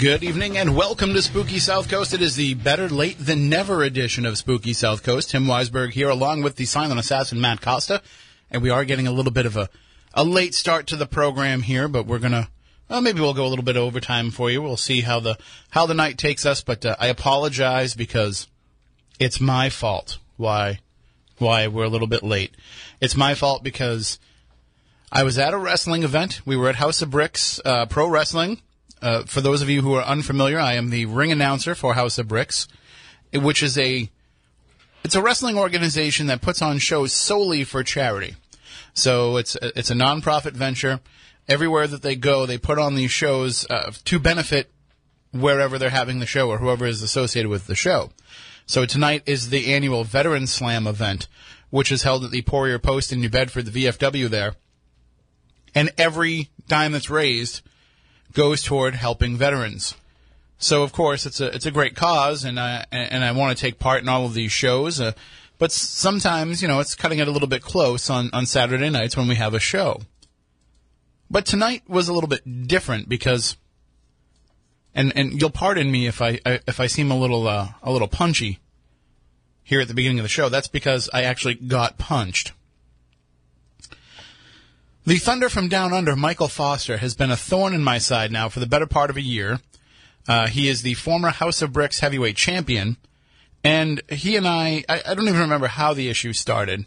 Good evening and welcome to Spooky South Coast. It is the better late than never edition of Spooky South Coast. Tim Weisberg here along with the silent assassin Matt Costa. And we are getting a little bit of a, a late start to the program here, but we're gonna, well, maybe we'll go a little bit overtime for you. We'll see how the, how the night takes us, but uh, I apologize because it's my fault why, why we're a little bit late. It's my fault because I was at a wrestling event. We were at House of Bricks, uh, Pro Wrestling uh, for those of you who are unfamiliar, I am the ring announcer for House of Bricks, which is a it's a wrestling organization that puts on shows solely for charity. So it's it's a nonprofit venture. Everywhere that they go, they put on these shows uh, to benefit wherever they're having the show or whoever is associated with the show. So tonight is the annual Veteran Slam event, which is held at the Poirier Post in New Bedford, the VFW there. And every dime that's raised goes toward helping veterans. So of course it's a it's a great cause, and I and I want to take part in all of these shows. Uh, but sometimes you know it's cutting it a little bit close on on Saturday nights when we have a show. But tonight was a little bit different because, and and you'll pardon me if I, if I seem a little uh, a little punchy here at the beginning of the show. That's because I actually got punched. The Thunder from Down Under, Michael Foster, has been a thorn in my side now for the better part of a year. Uh, he is the former House of Bricks heavyweight champion, and he and I, I, I don't even remember how the issue started,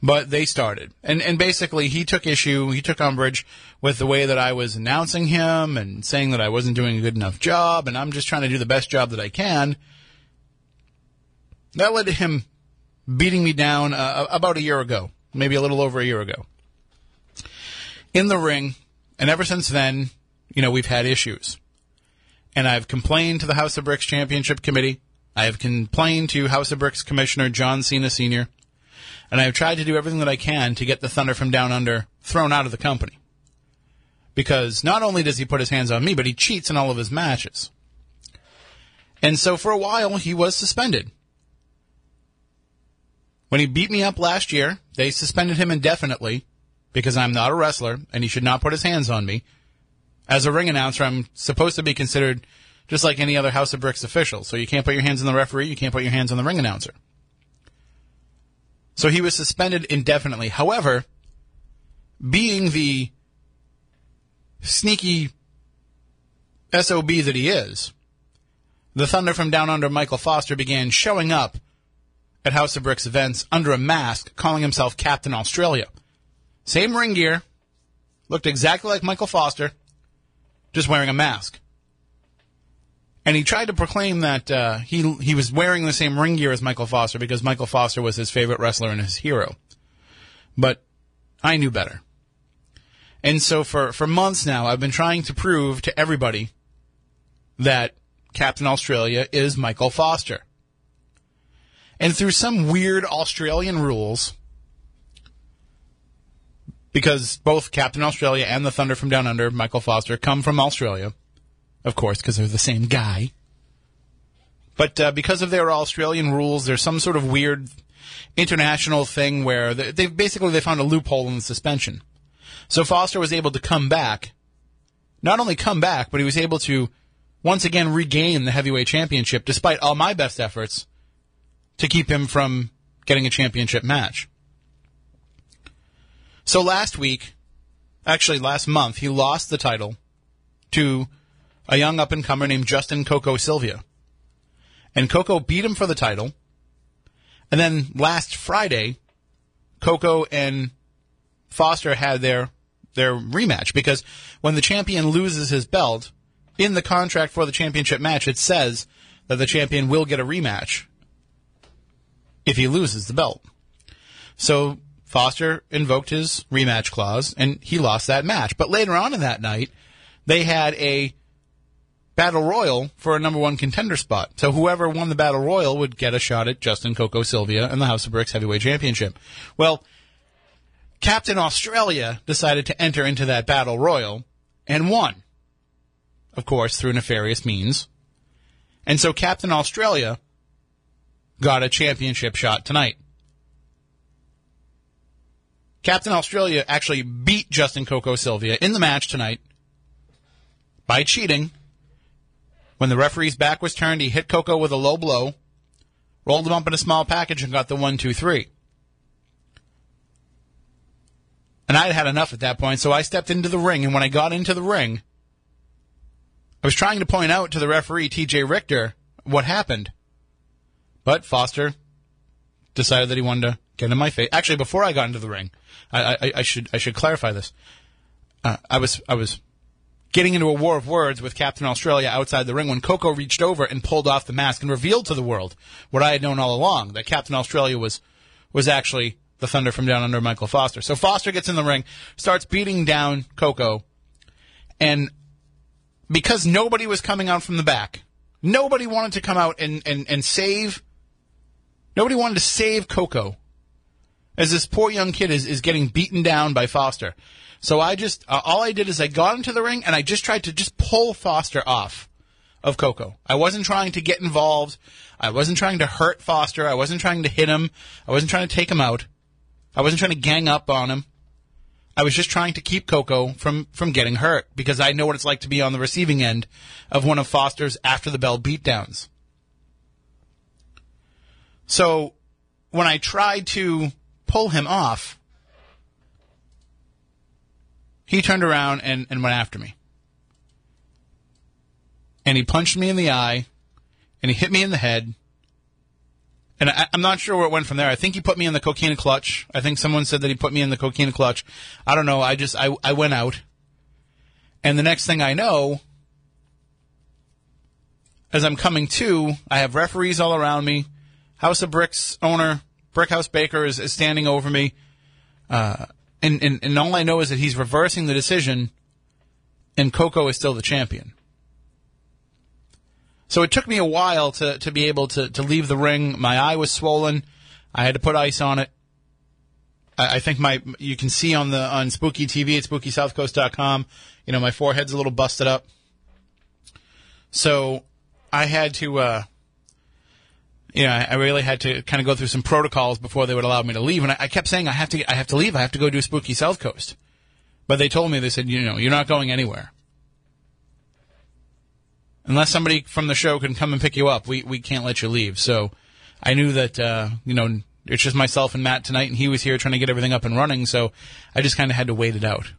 but they started. And, and basically, he took issue, he took umbrage with the way that I was announcing him and saying that I wasn't doing a good enough job, and I'm just trying to do the best job that I can. That led to him beating me down uh, about a year ago, maybe a little over a year ago in the ring, and ever since then, you know, we've had issues. And I've complained to the House of Bricks Championship Committee. I have complained to House of Bricks Commissioner John Cena Sr. And I have tried to do everything that I can to get the Thunder from Down Under thrown out of the company. Because not only does he put his hands on me, but he cheats in all of his matches. And so for a while, he was suspended. When he beat me up last year, they suspended him indefinitely because I'm not a wrestler and he should not put his hands on me. As a ring announcer, I'm supposed to be considered just like any other House of Bricks official. So you can't put your hands on the referee, you can't put your hands on the ring announcer. So he was suspended indefinitely. However, being the sneaky SOB that he is, the Thunder from Down Under Michael Foster began showing up at House of Bricks events under a mask, calling himself Captain Australia. Same ring gear. Looked exactly like Michael Foster, just wearing a mask. And he tried to proclaim that uh, he he was wearing the same ring gear as Michael Foster because Michael Foster was his favorite wrestler and his hero. But I knew better. And so for, for months now, I've been trying to prove to everybody that Captain Australia is Michael Foster. And through some weird Australian rules, because both Captain Australia and the Thunder from Down Under, Michael Foster, come from Australia, of course, because they're the same guy. But uh, because of their Australian rules, there's some sort of weird international thing where they, they basically they found a loophole in the suspension. So Foster was able to come back, not only come back, but he was able to once again regain the heavyweight championship, despite all my best efforts to keep him from getting a championship match. So last week, actually last month, he lost the title to a young up and comer named Justin Coco Sylvia. And Coco beat him for the title. And then last Friday, Coco and Foster had their their rematch because when the champion loses his belt, in the contract for the championship match, it says that the champion will get a rematch if he loses the belt. So Foster invoked his rematch clause and he lost that match. But later on in that night, they had a battle royal for a number one contender spot. So whoever won the battle royal would get a shot at Justin Coco Sylvia and the House of Bricks heavyweight championship. Well, Captain Australia decided to enter into that battle royal and won. Of course, through nefarious means. And so Captain Australia got a championship shot tonight. Captain Australia actually beat Justin Coco Sylvia in the match tonight by cheating When the referee's back was turned, he hit Coco with a low blow, rolled him up in a small package, and got the one, two, three. And I had had enough at that point, so I stepped into the ring. And when I got into the ring, I was trying to point out to the referee, TJ Richter, what happened. But Foster decided that he wanted to get in my face. Actually, before I got into the ring, I, I, I should I should clarify this. Uh, I was I was getting into a war of words with Captain Australia outside the ring when Coco reached over and pulled off the mask and revealed to the world what I had known all along that Captain Australia was was actually the Thunder from Down Under Michael Foster. So Foster gets in the ring, starts beating down Coco, and because nobody was coming out from the back, nobody wanted to come out and, and, and save nobody wanted to save Coco as this poor young kid is, is getting beaten down by Foster. So I just, uh, all I did is I got into the ring and I just tried to just pull Foster off of Coco. I wasn't trying to get involved. I wasn't trying to hurt Foster. I wasn't trying to hit him. I wasn't trying to take him out. I wasn't trying to gang up on him. I was just trying to keep Coco from, from getting hurt because I know what it's like to be on the receiving end of one of Foster's after the bell beatdowns. So when I tried to pull him off, he turned around and, and went after me. And he punched me in the eye, and he hit me in the head. And I, am not sure where it went from there. I think he put me in the cocaine clutch. I think someone said that he put me in the cocaine clutch. I don't know. I just, I, I went out. And the next thing I know, as I'm coming to, I have referees all around me. House of Bricks owner Brickhouse Baker is, is standing over me. Uh, and, and, and all I know is that he's reversing the decision, and Coco is still the champion. So it took me a while to, to be able to, to leave the ring. My eye was swollen. I had to put ice on it. I, I think my you can see on the on Spooky TV at SpookySouthCoast.com. You know my forehead's a little busted up. So I had to uh, you know, I really had to kind of go through some protocols before they would allow me to leave. And I, I, kept saying, I have to, I have to leave. I have to go do Spooky South Coast. But they told me, they said, you know, you're not going anywhere. Unless somebody from the show can come and pick you up, we, we can't let you leave. So I knew that, uh, you know, it's just myself and Matt tonight, and he was here trying to get everything up and running. So I just kind of had to wait it out.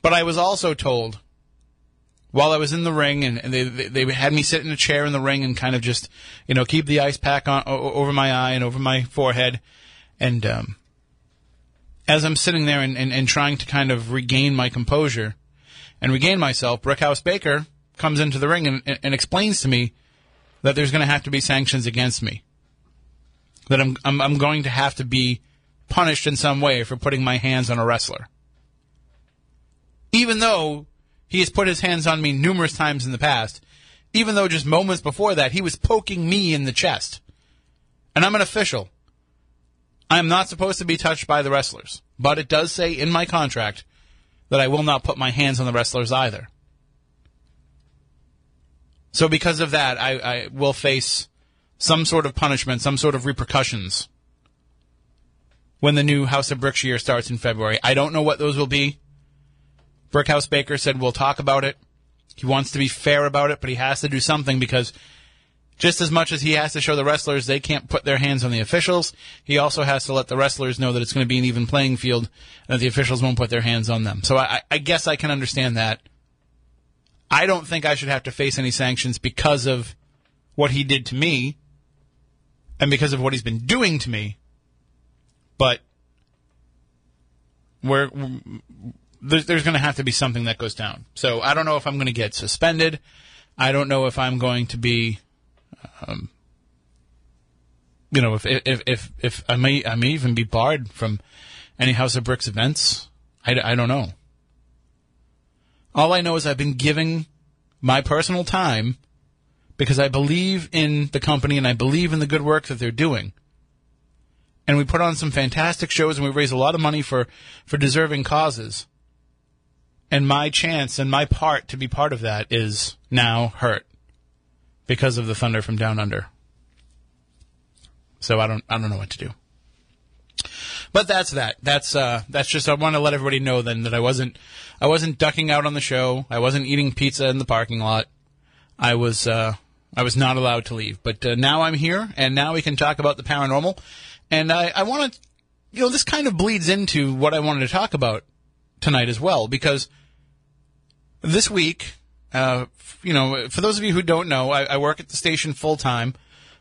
But I was also told while I was in the ring, and, and they, they, they had me sit in a chair in the ring and kind of just you know keep the ice pack on over my eye and over my forehead, and um, as I'm sitting there and, and, and trying to kind of regain my composure and regain myself, Brickhouse Baker comes into the ring and, and explains to me that there's going to have to be sanctions against me, that I'm, I'm I'm going to have to be punished in some way for putting my hands on a wrestler, even though he has put his hands on me numerous times in the past, even though just moments before that he was poking me in the chest. And I'm an official. I am not supposed to be touched by the wrestlers, but it does say in my contract that I will not put my hands on the wrestlers either. So because of that, I, I will face some sort of punishment, some sort of repercussions when the new House of Bricks year starts in February. I don't know what those will be. Brickhouse Baker said, We'll talk about it. He wants to be fair about it, but he has to do something because just as much as he has to show the wrestlers they can't put their hands on the officials, he also has to let the wrestlers know that it's going to be an even playing field and that the officials won't put their hands on them. So I, I guess I can understand that. I don't think I should have to face any sanctions because of what he did to me and because of what he's been doing to me. But we're, there's, there's going to have to be something that goes down. So I don't know if I'm going to get suspended. I don't know if I'm going to be, um, you know, if if if if I may I may even be barred from any House of Bricks events. I, I don't know. All I know is I've been giving my personal time because I believe in the company and I believe in the good work that they're doing. And we put on some fantastic shows and we raise a lot of money for, for deserving causes and my chance and my part to be part of that is now hurt because of the thunder from down under. So I don't I don't know what to do. But that's that. That's uh, that's just. I want to let everybody know then that I wasn't, I wasn't ducking out on the show. I wasn't eating pizza in the parking lot. I was, uh, I was not allowed to leave. But uh, now I'm here, and now we can talk about the paranormal. And I, I want to, you know, this kind of bleeds into what I wanted to talk about tonight as well, because this week, uh, you know, for those of you who don't know, I, I work at the station full time.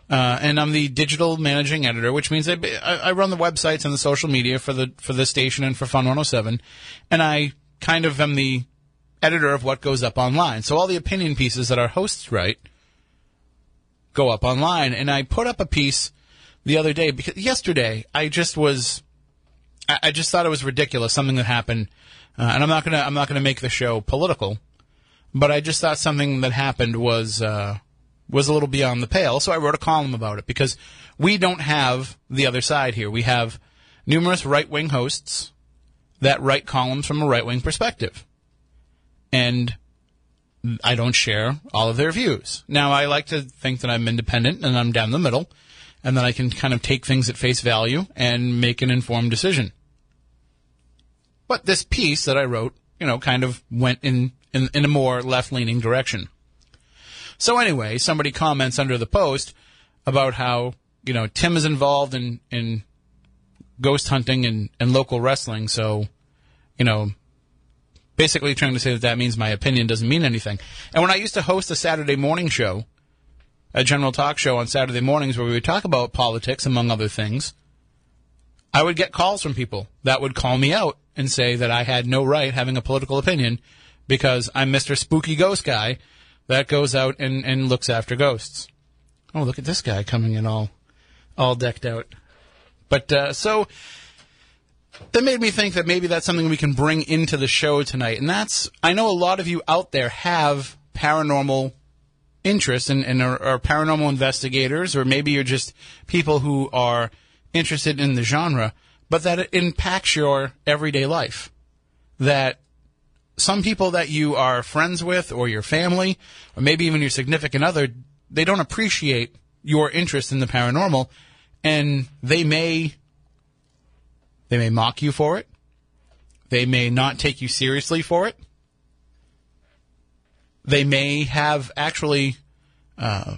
Uh, and I'm the digital managing editor, which means I, I run the websites and the social media for the for the station and for Fun 107, and I kind of am the editor of what goes up online. So all the opinion pieces that our hosts write go up online, and I put up a piece the other day because yesterday I just was I, I just thought it was ridiculous something that happened, uh, and I'm not gonna I'm not gonna make the show political, but I just thought something that happened was. Uh, was a little beyond the pale, so I wrote a column about it because we don't have the other side here. We have numerous right wing hosts that write columns from a right wing perspective. And I don't share all of their views. Now, I like to think that I'm independent and I'm down the middle and that I can kind of take things at face value and make an informed decision. But this piece that I wrote, you know, kind of went in, in, in a more left leaning direction. So anyway, somebody comments under the post about how, you know, Tim is involved in, in ghost hunting and, and local wrestling. So, you know, basically trying to say that that means my opinion doesn't mean anything. And when I used to host a Saturday morning show, a general talk show on Saturday mornings where we would talk about politics, among other things, I would get calls from people that would call me out and say that I had no right having a political opinion because I'm Mr. Spooky Ghost Guy that goes out and, and looks after ghosts. Oh, look at this guy coming in all all decked out. But uh, so that made me think that maybe that's something we can bring into the show tonight. And that's I know a lot of you out there have paranormal interests and, and are, are paranormal investigators, or maybe you're just people who are interested in the genre, but that it impacts your everyday life. That some people that you are friends with or your family or maybe even your significant other they don't appreciate your interest in the paranormal and they may they may mock you for it. They may not take you seriously for it. They may have actually uh,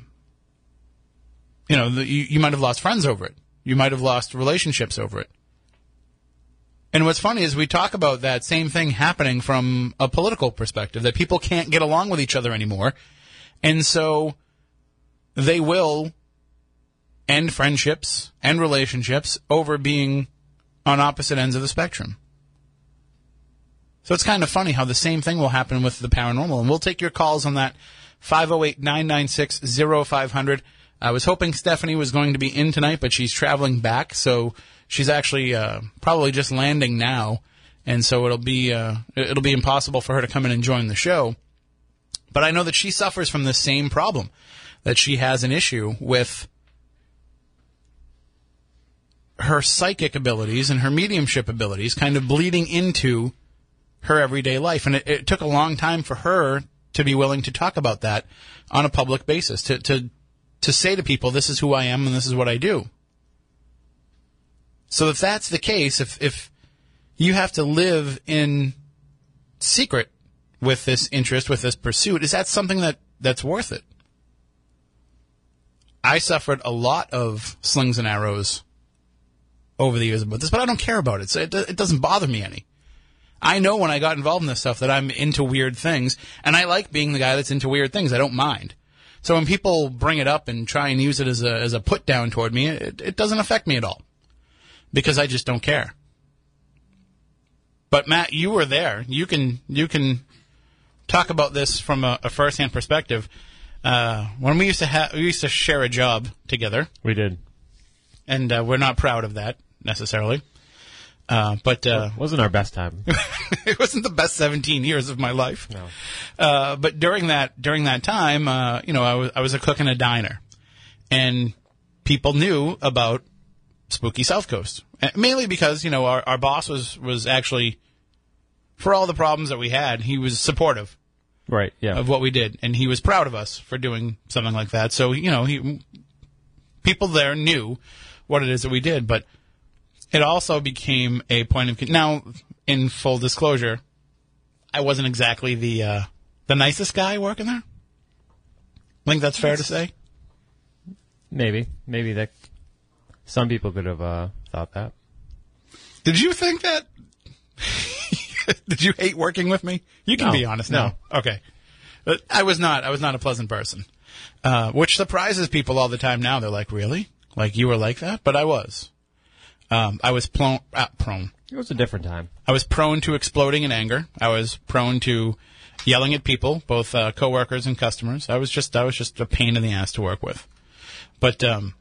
you know you, you might have lost friends over it. You might have lost relationships over it and what's funny is we talk about that same thing happening from a political perspective that people can't get along with each other anymore. And so they will end friendships and relationships over being on opposite ends of the spectrum. So it's kind of funny how the same thing will happen with the paranormal. And we'll take your calls on that 508 996 0500. I was hoping Stephanie was going to be in tonight, but she's traveling back. So she's actually uh, probably just landing now, and so it'll be uh, it'll be impossible for her to come in and join the show. But I know that she suffers from the same problem, that she has an issue with her psychic abilities and her mediumship abilities kind of bleeding into her everyday life. And it, it, took a long time for her to be willing to talk about that on a public basis, to, to, to say to people, this is who I am and this is what I do. So if that's the case, if if you have to live in secret with this interest, with this pursuit, is that something that that's worth it? I suffered a lot of slings and arrows over the years about this, but I don't care about it. So it, it doesn't bother me any. I know when I got involved in this stuff that I'm into weird things, and I like being the guy that's into weird things. I don't mind. So when people bring it up and try and use it as a as a put down toward me, it, it doesn't affect me at all because I just don't care. But Matt, you were there. You can you can talk about this from a, a first hand perspective. Uh, when we used to have we used to share a job together. We did, and uh, we're not proud of that necessarily. Uh, but uh, it wasn't our best time. it wasn't the best 17 years of my life. No. Uh, but during that during that time, uh, you know, I was I was a cook in a diner, and people knew about spooky South Coast, mainly because you know our, our boss was was actually for all the problems that we had, he was supportive, right? Yeah, of what we did, and he was proud of us for doing something like that. So you know, he people there knew what it is that we did, but it also became a point of now. In full disclosure, I wasn't exactly the uh, the nicest guy working there. I think that's fair to say. Maybe, maybe that some people could have uh, thought that. Did you think that? Did you hate working with me? You can No, be honest No, Okay. But I was not. I was not a pleasant person, uh, which surprises people all the time. Now they're like, "Really? Like you were like that?" But I was. Um, I was plo- uh, prone. It was a different time. I was prone to exploding in anger. I was prone to yelling at people, both uh, coworkers and customers. I was just. I was just a pain in the ass to work with. But um,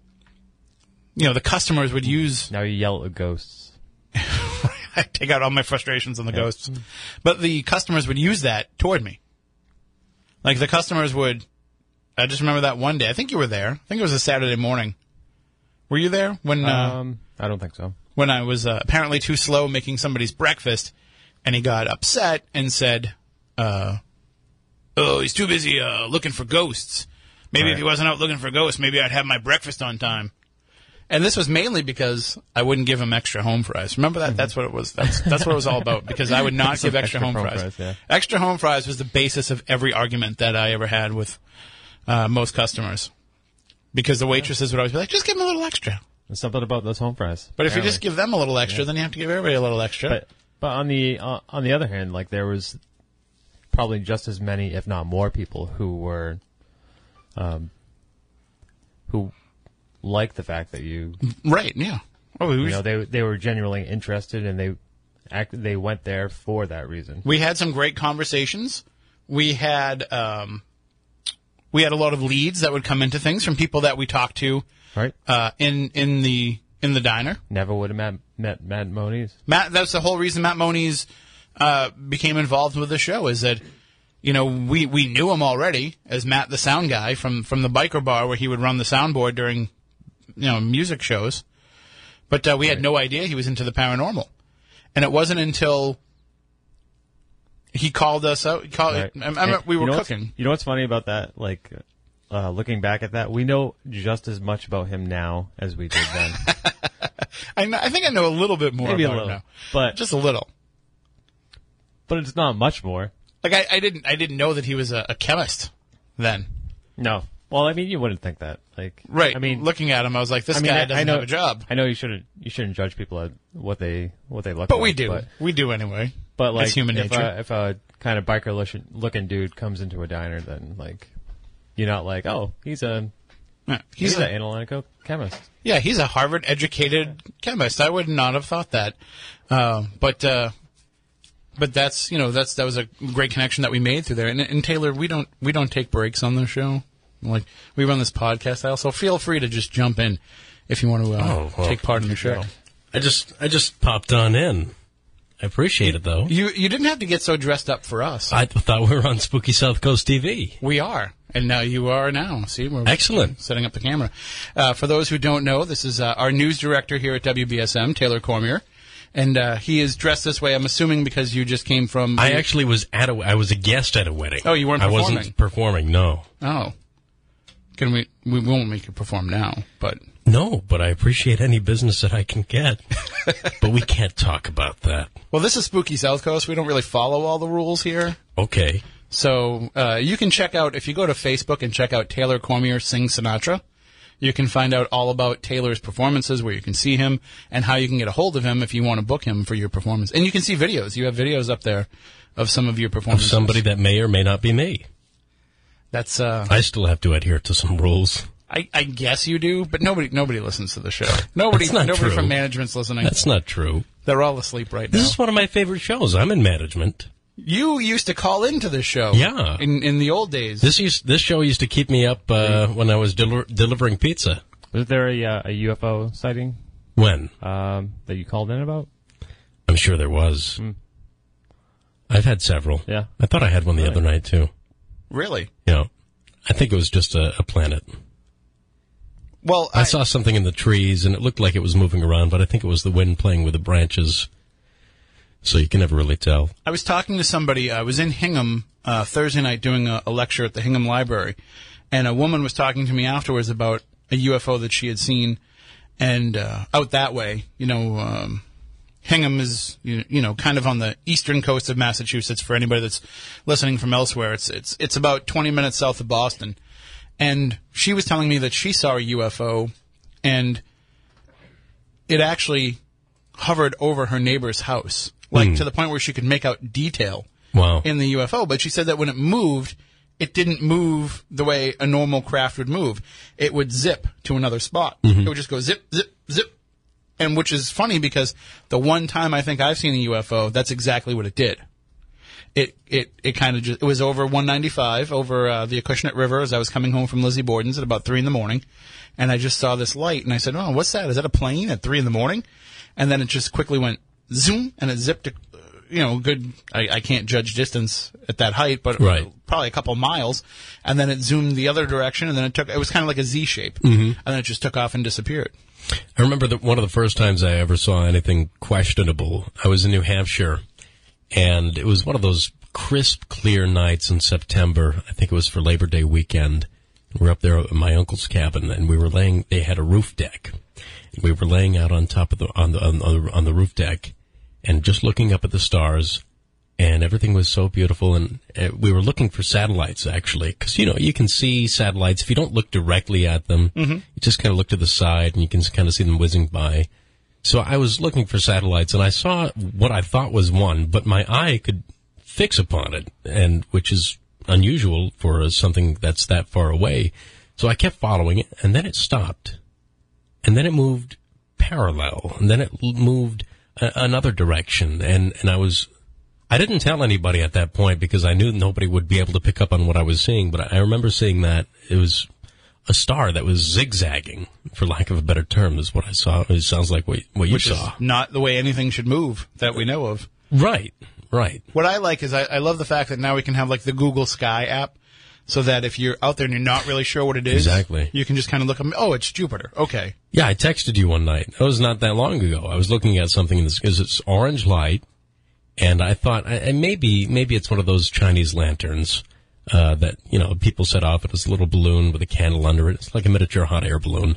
you know, the customers would use Now you yell at ghosts. I take out all my frustrations on the ghosts. But the customers would use that toward me. Like the customers would. I just remember that one day. I think you were there. I think it was a Saturday morning. Were you there when uh, Um, I don't think so. when I was uh, apparently too slow making somebody's breakfast, and he got upset and said, uh, "Oh, he's too busy uh, looking for ghosts. Maybe if he wasn't out looking for ghosts, maybe I'd have my breakfast on time." And this was mainly because I wouldn't give him extra home fries. Remember that? That's what it was. That's that's what it was all about. Because I would not give extra, extra home, home fries. fries, yeah. Extra home fries was the basis of every argument that I ever had with uh, most customers. Because the waitresses would always be like, "Just give him a little extra." There's something about those home fries. But if you just give them a little extra, then you have to give everybody a little extra. But but on the uh, on the other hand, like there was probably just as many, if not more, people who were, um, who liked the fact that you, right? Yeah. Oh, we, you know, they they were genuinely interested and they act they went there for that reason. we had some great conversations. We had um, we had a lot of leads that would come into things from people that we talked to Right? uh, in in the in the diner. Never would have met met Matt Moniz. Matt, that's the whole reason Matt Moniz uh, became involved with the show. Is that you know we we knew him already as Matt the sound guy from from the biker bar where he would run the soundboard during you know music shows, but uh, we had no idea he was into the paranormal, and it wasn't until he called us out. Called, Right. I, I we you were know cooking. You know what's funny about that? Like, uh, looking back at that, we know just as much about him now as we did then. I, know, I think I know a little bit more Maybe a about little, him now, but just a little. but it's not much more. Like I, I didn't I didn't know that he was a, a chemist then. No. Well, I mean, you wouldn't think that. Like, Right. I mean, looking at him, I was like, this I mean, guy I- I doesn't know- have a job. I know you shouldn't you shouldn't judge people at what they what they look like. But like. we do. But, we do anyway. but like, It's human if nature. A, if a kind of biker looking, dude comes into a diner, then like, you're not like, oh, he's a Yeah, he's, he's an analytical chemist. yeah, he's a Harvard educated chemist. I would not have thought that. Uh, but uh, but that's you know that's that was a great connection that we made through there. And, and Taylor, we don't we don't take breaks on the show. Like we run this podcast style, so feel free to just jump in if you want to uh, Oh, well, take part in the show. I just I just popped on in. I appreciate it though. You you didn't have to get so dressed up for us. I thought we were on Spooky South Coast TV. We are, and now you are now. See, we're Excellent. setting up the camera. Uh, for those who don't know, this is uh, our news director here at WBSM, Taylor Cormier, and uh, he is dressed this way. I'm assuming because you just came from. I actually was at a I was a guest at a wedding. Oh, you weren't I performing? wasn't performing. No, Oh, can we? We won't make you perform now, but no, but I appreciate any business that I can get. but we can't talk about that. well, this is Spooky South Coast. We don't really follow all the rules here. Okay. So uh, you can check out if you go to Facebook and check out Taylor Cormier sing Sinatra. You can find out all about Taylor's performances, where you can see him, and how you can get a hold of him if you want to book him for your performance. And you can see videos. You have videos up there of some of your performances. Of performances. somebody that may or may not be me. That's uh, I still have to adhere to some rules. I, I guess you do, but nobody nobody listens to the show. Nobody That's not nobody true. from management's listening. That's not true. They're all asleep right now. This is one of my favorite shows. I'm in management. you used to call into this show. Yeah. In in the old days. This used, this show used to keep me up uh, when I was deli- delivering pizza. Was there a, uh, a UFO sighting When? um, that you called in about? I'm sure there was. I've had several. Yeah. I thought I had one the other night too. Really? You know, I think it was just a, a planet. Well, I, saw something in the trees and it looked like it was moving around, but I think it was the wind playing with the branches. So you can never really tell. I was talking to somebody. I was in Hingham uh, Thursday night doing a, a lecture at the Hingham Library, and a woman was talking to me afterwards about a UFO that she had seen, and uh, out that way, you know, um, Hingham is you know kind of on the eastern coast of Massachusetts. For anybody that's listening from elsewhere, it's it's it's about 20 minutes south of Boston. And she was telling me that she saw a UFO, and it actually hovered over her neighbor's house, like hmm. to the point where she could make out detail Wow. in the UFO. But she said that when it moved, it didn't move the way a normal craft would move. It would zip to another spot. Mm-hmm. It would just go zip, zip, zip. And which is funny because the one time I think I've seen a UFO, that's exactly what it did. It it it kind of just it was over 195 over uh, the Acushnet River as I was coming home from Lizzie Borden's at about three in the morning, and I just saw this light and I said, "Oh, what's that? Is that a plane at three in the morning?" And then it just quickly went zoom and it zipped, uh, you know, good. I, I can't judge distance at that height, but Right. probably a couple miles, and then it zoomed the other direction, and then it took. It was kind of like a Z shape, and then it just took off and disappeared. I remember that one of the first times I ever saw anything questionable. I was in New Hampshire, and it was one of those crisp, clear nights in September. I think it was for Labor Day weekend. We're up there at my uncle's cabin, and we were laying. They had a roof deck. We were laying out on top of the on the on the, on the roof deck, and just looking up at the stars. And everything was so beautiful, and uh, we were looking for satellites actually, because you know you can see satellites if you don't look directly at them. You just kind of look to the side, and you can kind of see them whizzing by. So I was looking for satellites, and I saw what I thought was one, but my eye could fix upon it, and which is unusual for something that's that far away. So I kept following it, and then it stopped, and then it moved parallel, and then it l- moved another direction, and and I was. I didn't tell anybody at that point because I knew nobody would be able to pick up on what I was seeing, but I remember seeing that it was a star that was zigzagging, for lack of a better term, is what I saw. It sounds like what, what you which saw. is not the way anything should move that we know of. Right, right. What I like is I, I love the fact that now we can have like the Google Sky app, so that if you're out there and you're not really sure what it is, Exactly. you can just kind of look. up, Oh, it's Jupiter. Okay, Yeah, I texted you one night. That was not that long ago. I was looking at something in this, is it's orange light, and I thought, and maybe, maybe it's one of those Chinese lanterns, uh, that, you know, people set off it as a little balloon with a candle under it. It's like a miniature hot air balloon.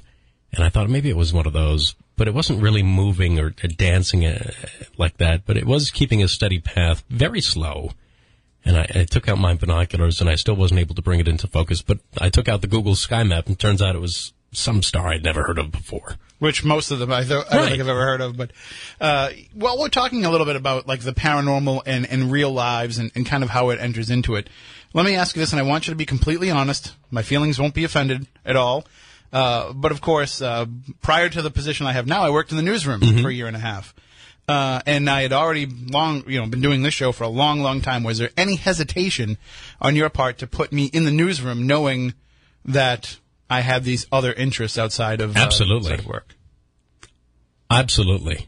And I thought maybe it was one of those, but it wasn't really moving or, or dancing uh, like that, but it was keeping a steady path, very slow. And I, I took out my binoculars and I still wasn't able to bring it into focus, but I took out the Google Sky Map and turns out it was some star I'd never heard of before. Which most of them I, th- I don't Right. think I've ever heard of. But uh, well, we're talking a little bit about like the paranormal and, and real lives and, and kind of how it enters into it. Let me ask you this, and I want you to be completely honest. My feelings won't be offended at all. Uh, but of course, uh, prior to the position I have now, I worked in the newsroom for a year and a half. Uh, and I had already long, you know, been doing this show for a long, long time. Was there any hesitation on your part to put me in the newsroom, knowing that I had these other interests outside of uh, outside of work? Absolutely.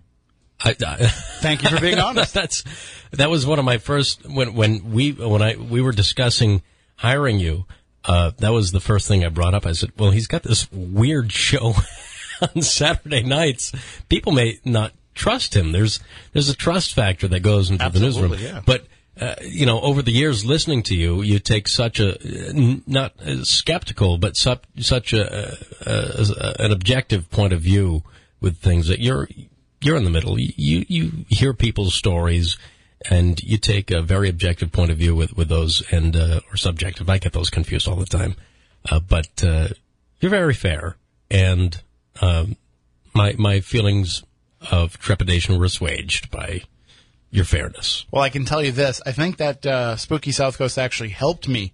I, I, Thank you for being honest. that's that was one of my first when when we when I we were discussing hiring you. Uh, that was the first thing I brought up. I said, "Well, he's got this weird show on Saturday nights. People may not trust him. There's there's a trust factor that goes into the newsroom. Yeah. But uh, you know, over the years listening to you, you take such a not uh, skeptical, but such such a, a, a an objective point of view with things that you're you're in the middle. You you hear people's stories, and you take a very objective point of view with with those, and uh, or subjective. I get those confused all the time, uh, but uh, you're very fair, and um, my my feelings of trepidation were assuaged by your fairness. Well, I can tell you this. I think that uh, Spooky South Coast actually helped me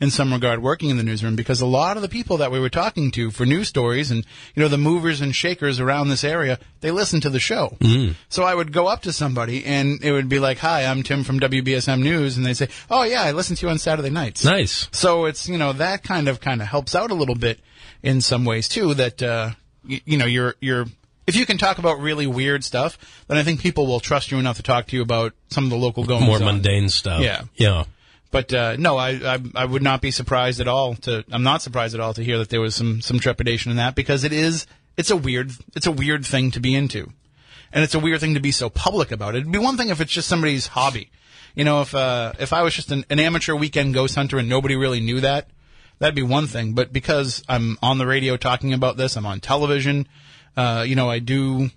in some regard working in the newsroom because a lot of the people that we were talking to for news stories and, you know, the movers and shakers around this area, they listened to the show. Mm. So I would go up to somebody and it would be like, hi, I'm Tim from WBSM News. And they say, oh, yeah, I listen to you on Saturday nights. Nice. So it's you know that kind of kind of helps out a little bit in some ways too. That uh, you, you know you're you're if you can talk about really weird stuff, then I think people will trust you enough to talk to you about some of the local goings on. More mundane stuff. Yeah. Yeah. But uh, no, I, I I would not be surprised at all to I'm not surprised at all to hear that there was some some trepidation in that because it is it's a weird it's a weird thing to be into. And it's a weird thing to be so public about it. It'd be one thing if it's just somebody's hobby. You know, if uh, if I was just an, an amateur weekend ghost hunter and nobody really knew that, that'd be one thing. But because I'm on the radio talking about this, I'm on television, Uh, you know, I do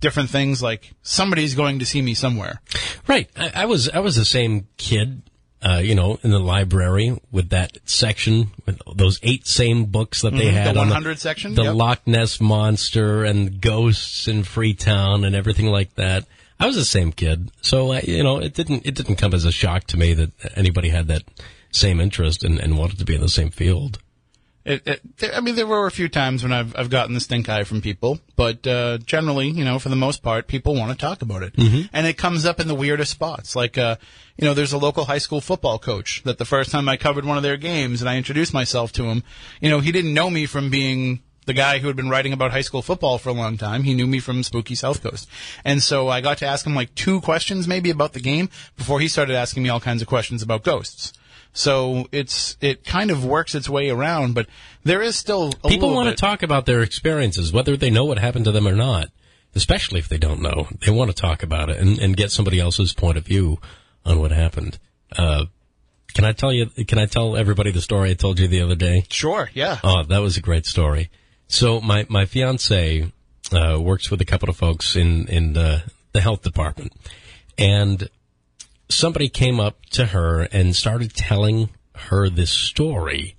different things like somebody's going to see me somewhere. Right. I, I was I was the same kid, uh, you know, in the library with that section with those eight same books that they had Mm-hmm. the on 100 section? the Yep. Loch Ness monster and ghosts in Freetown and everything like that. I was the same kid, so I, you know, it didn't it didn't come as a shock to me that anybody had that same interest and, and wanted to be in the same field. It, it, there, I mean, there were a few times when I've I've gotten the stink eye from people, but uh, generally, you know, for the most part, people want to talk about it, and it comes up in the weirdest spots. Like, uh, you know, there's a local high school football coach that the first time I covered one of their games and I introduced myself to him, you know, he didn't know me from being the guy who had been writing about high school football for a long time. He knew me from Spooky South Coast, and so I got to ask him like two questions maybe about the game before he started asking me all kinds of questions about ghosts. So it's it kind of works its way around, but there is still a People want bit- to talk about their experiences, whether they know what happened to them or not. Especially if they don't know, they want to talk about it and, and get somebody else's point of view on what happened. Uh, can I tell you? Can I tell everybody the story I told you the other day? Sure, yeah. Oh, that was a great story. So my my fiance uh, works with a couple of folks in in the the health department, and somebody came up to her and started telling her this story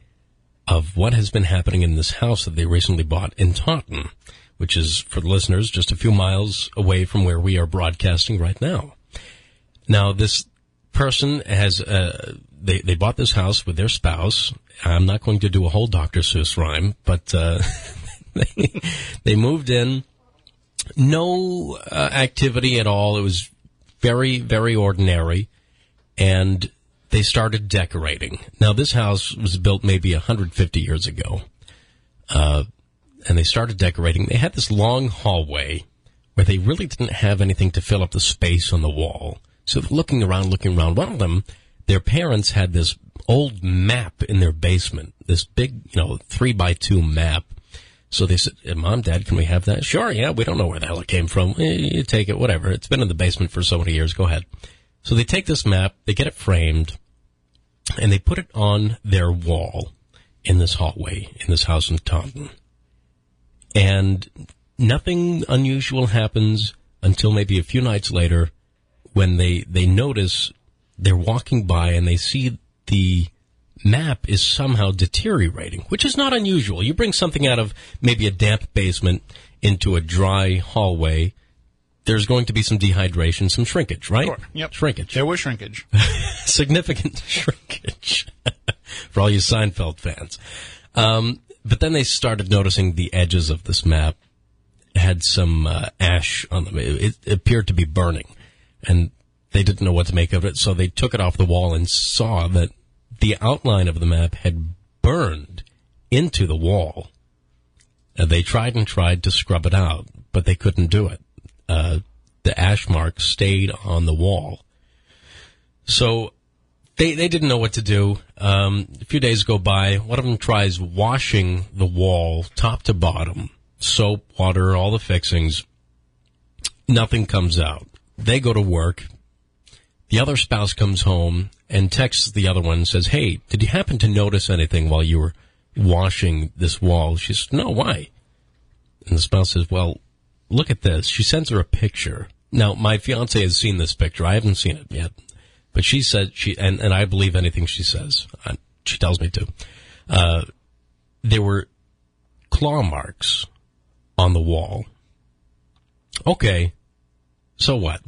of what has been happening in this house that they recently bought in Taunton, which is for the listeners just a few miles away from where we are broadcasting right now. Now this person has uh, they they bought this house with their spouse. I'm not going to do a whole Dr. Seuss rhyme, but uh, they they moved in. No uh, activity at all. It was very very ordinary, and they started decorating. Now this house was built maybe 150 years ago, uh, and they started decorating. They had this long hallway where they really didn't have anything to fill up the space on the wall. So looking around, looking around, one of them, their parents had this old map in their basement, this big, you know, three by two map. So they said, "Eh, Mom, Dad, can we have that? Sure, yeah, we don't know where the hell it came from. Eh, You take it, whatever. It's been in the basement for so many years. Go ahead. So they take this map, they get it framed, and they put it on their wall in this hallway in this house in Taunton. And nothing unusual happens until maybe a few nights later when they, they notice they're walking by and they see the map is somehow deteriorating, which is not unusual. You bring something out of maybe a damp basement into a dry hallway, there's going to be some dehydration, some shrinkage, right? Sure. Yep. Shrinkage There was shrinkage. significant shrinkage for all you Seinfeld fans. Um, but then they started noticing the edges of this map had some uh, ash on them. It, it appeared to be burning, and they didn't know what to make of it. So they took it off the wall and saw that the outline of the map had burned into the wall. And they tried and tried to scrub it out, but they couldn't do it. Uh, the ash marks stayed on the wall. So they they didn't know what to do. Um, a few days go by. One of them tries washing the wall top to bottom, soap, water, all the fixings. Nothing comes out. They go to work. The other spouse comes home and texts the other one and says, "Hey, did you happen to notice anything while you were washing this wall?" She says, "No, why?" And the spouse says, "Well, look at this." She sends her a picture. Now, my fiance has seen this picture. I haven't seen it yet. But she said she, and, and I believe anything she says. Uh, She tells me to. Uh, there were claw marks on the wall. Okay. So what?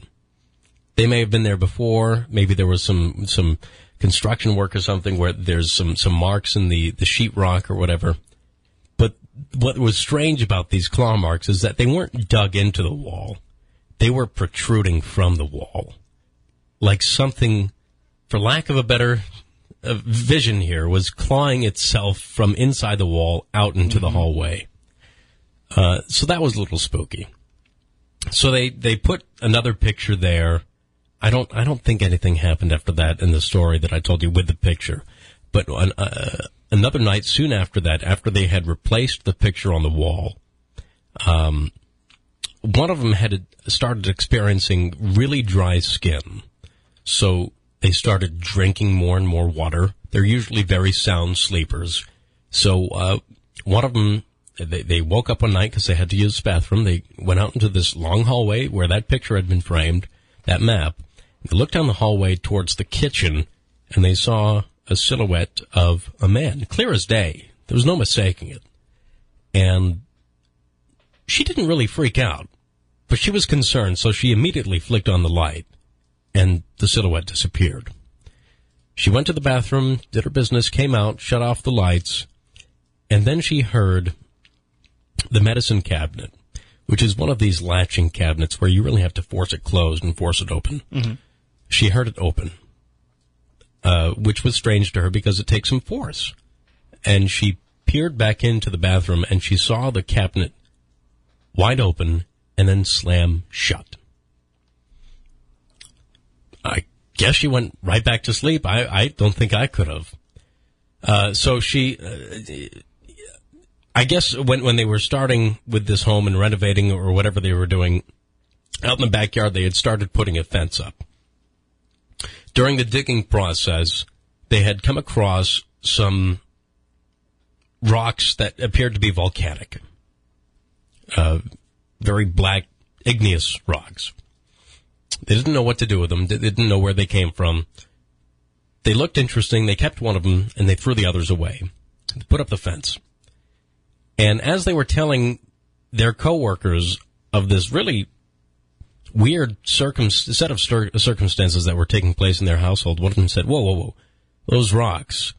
They may have been there before. Maybe there was some, some construction work or something where there's some, some marks in the, the sheetrock or whatever. But what was strange about these claw marks is that they weren't dug into the wall. They were protruding from the wall like something, for lack of a better uh, vision here, was clawing itself from inside the wall out into the hallway. Uh, so that was a little spooky. So they, they put another picture there. I don't I don't think anything happened after that in the story that I told you with the picture. But on, uh, another night soon after that, after they had replaced the picture on the wall, um, one of them had started experiencing really dry skin. So they started drinking more and more water. They're usually very sound sleepers. So uh, one of them They, they woke up one night because they had to use the bathroom. They went out into this long hallway where that picture had been framed, that map. They looked down the hallway towards the kitchen and they saw a silhouette of a man, clear as day. There was no mistaking it. And she didn't really freak out, but she was concerned, so she immediately flicked on the light and the silhouette disappeared. She went to the bathroom, did her business, came out, shut off the lights, and then she heard the medicine cabinet, which is one of these latching cabinets where you really have to force it closed and force it open. Mm-hmm. She heard it open, uh, which was strange to her because it takes some force. And she peered back into the bathroom and she saw the cabinet wide open and then slam shut. I guess she went right back to sleep. I, I don't think I could have. Uh, so she, uh, I guess when when they were starting with this home and renovating or whatever they were doing out in the backyard, they had started putting a fence up. During the digging process, they had come across some rocks that appeared to be volcanic, uh, very black igneous rocks. They didn't know what to do with them. They didn't know where they came from. They looked interesting. They kept one of them and they threw the others away. They put up the fence. And as they were telling their coworkers of this really weird circum- set of cir- circumstances that were taking place in their household, one of them said, "Whoa, whoa, whoa, those rocks,"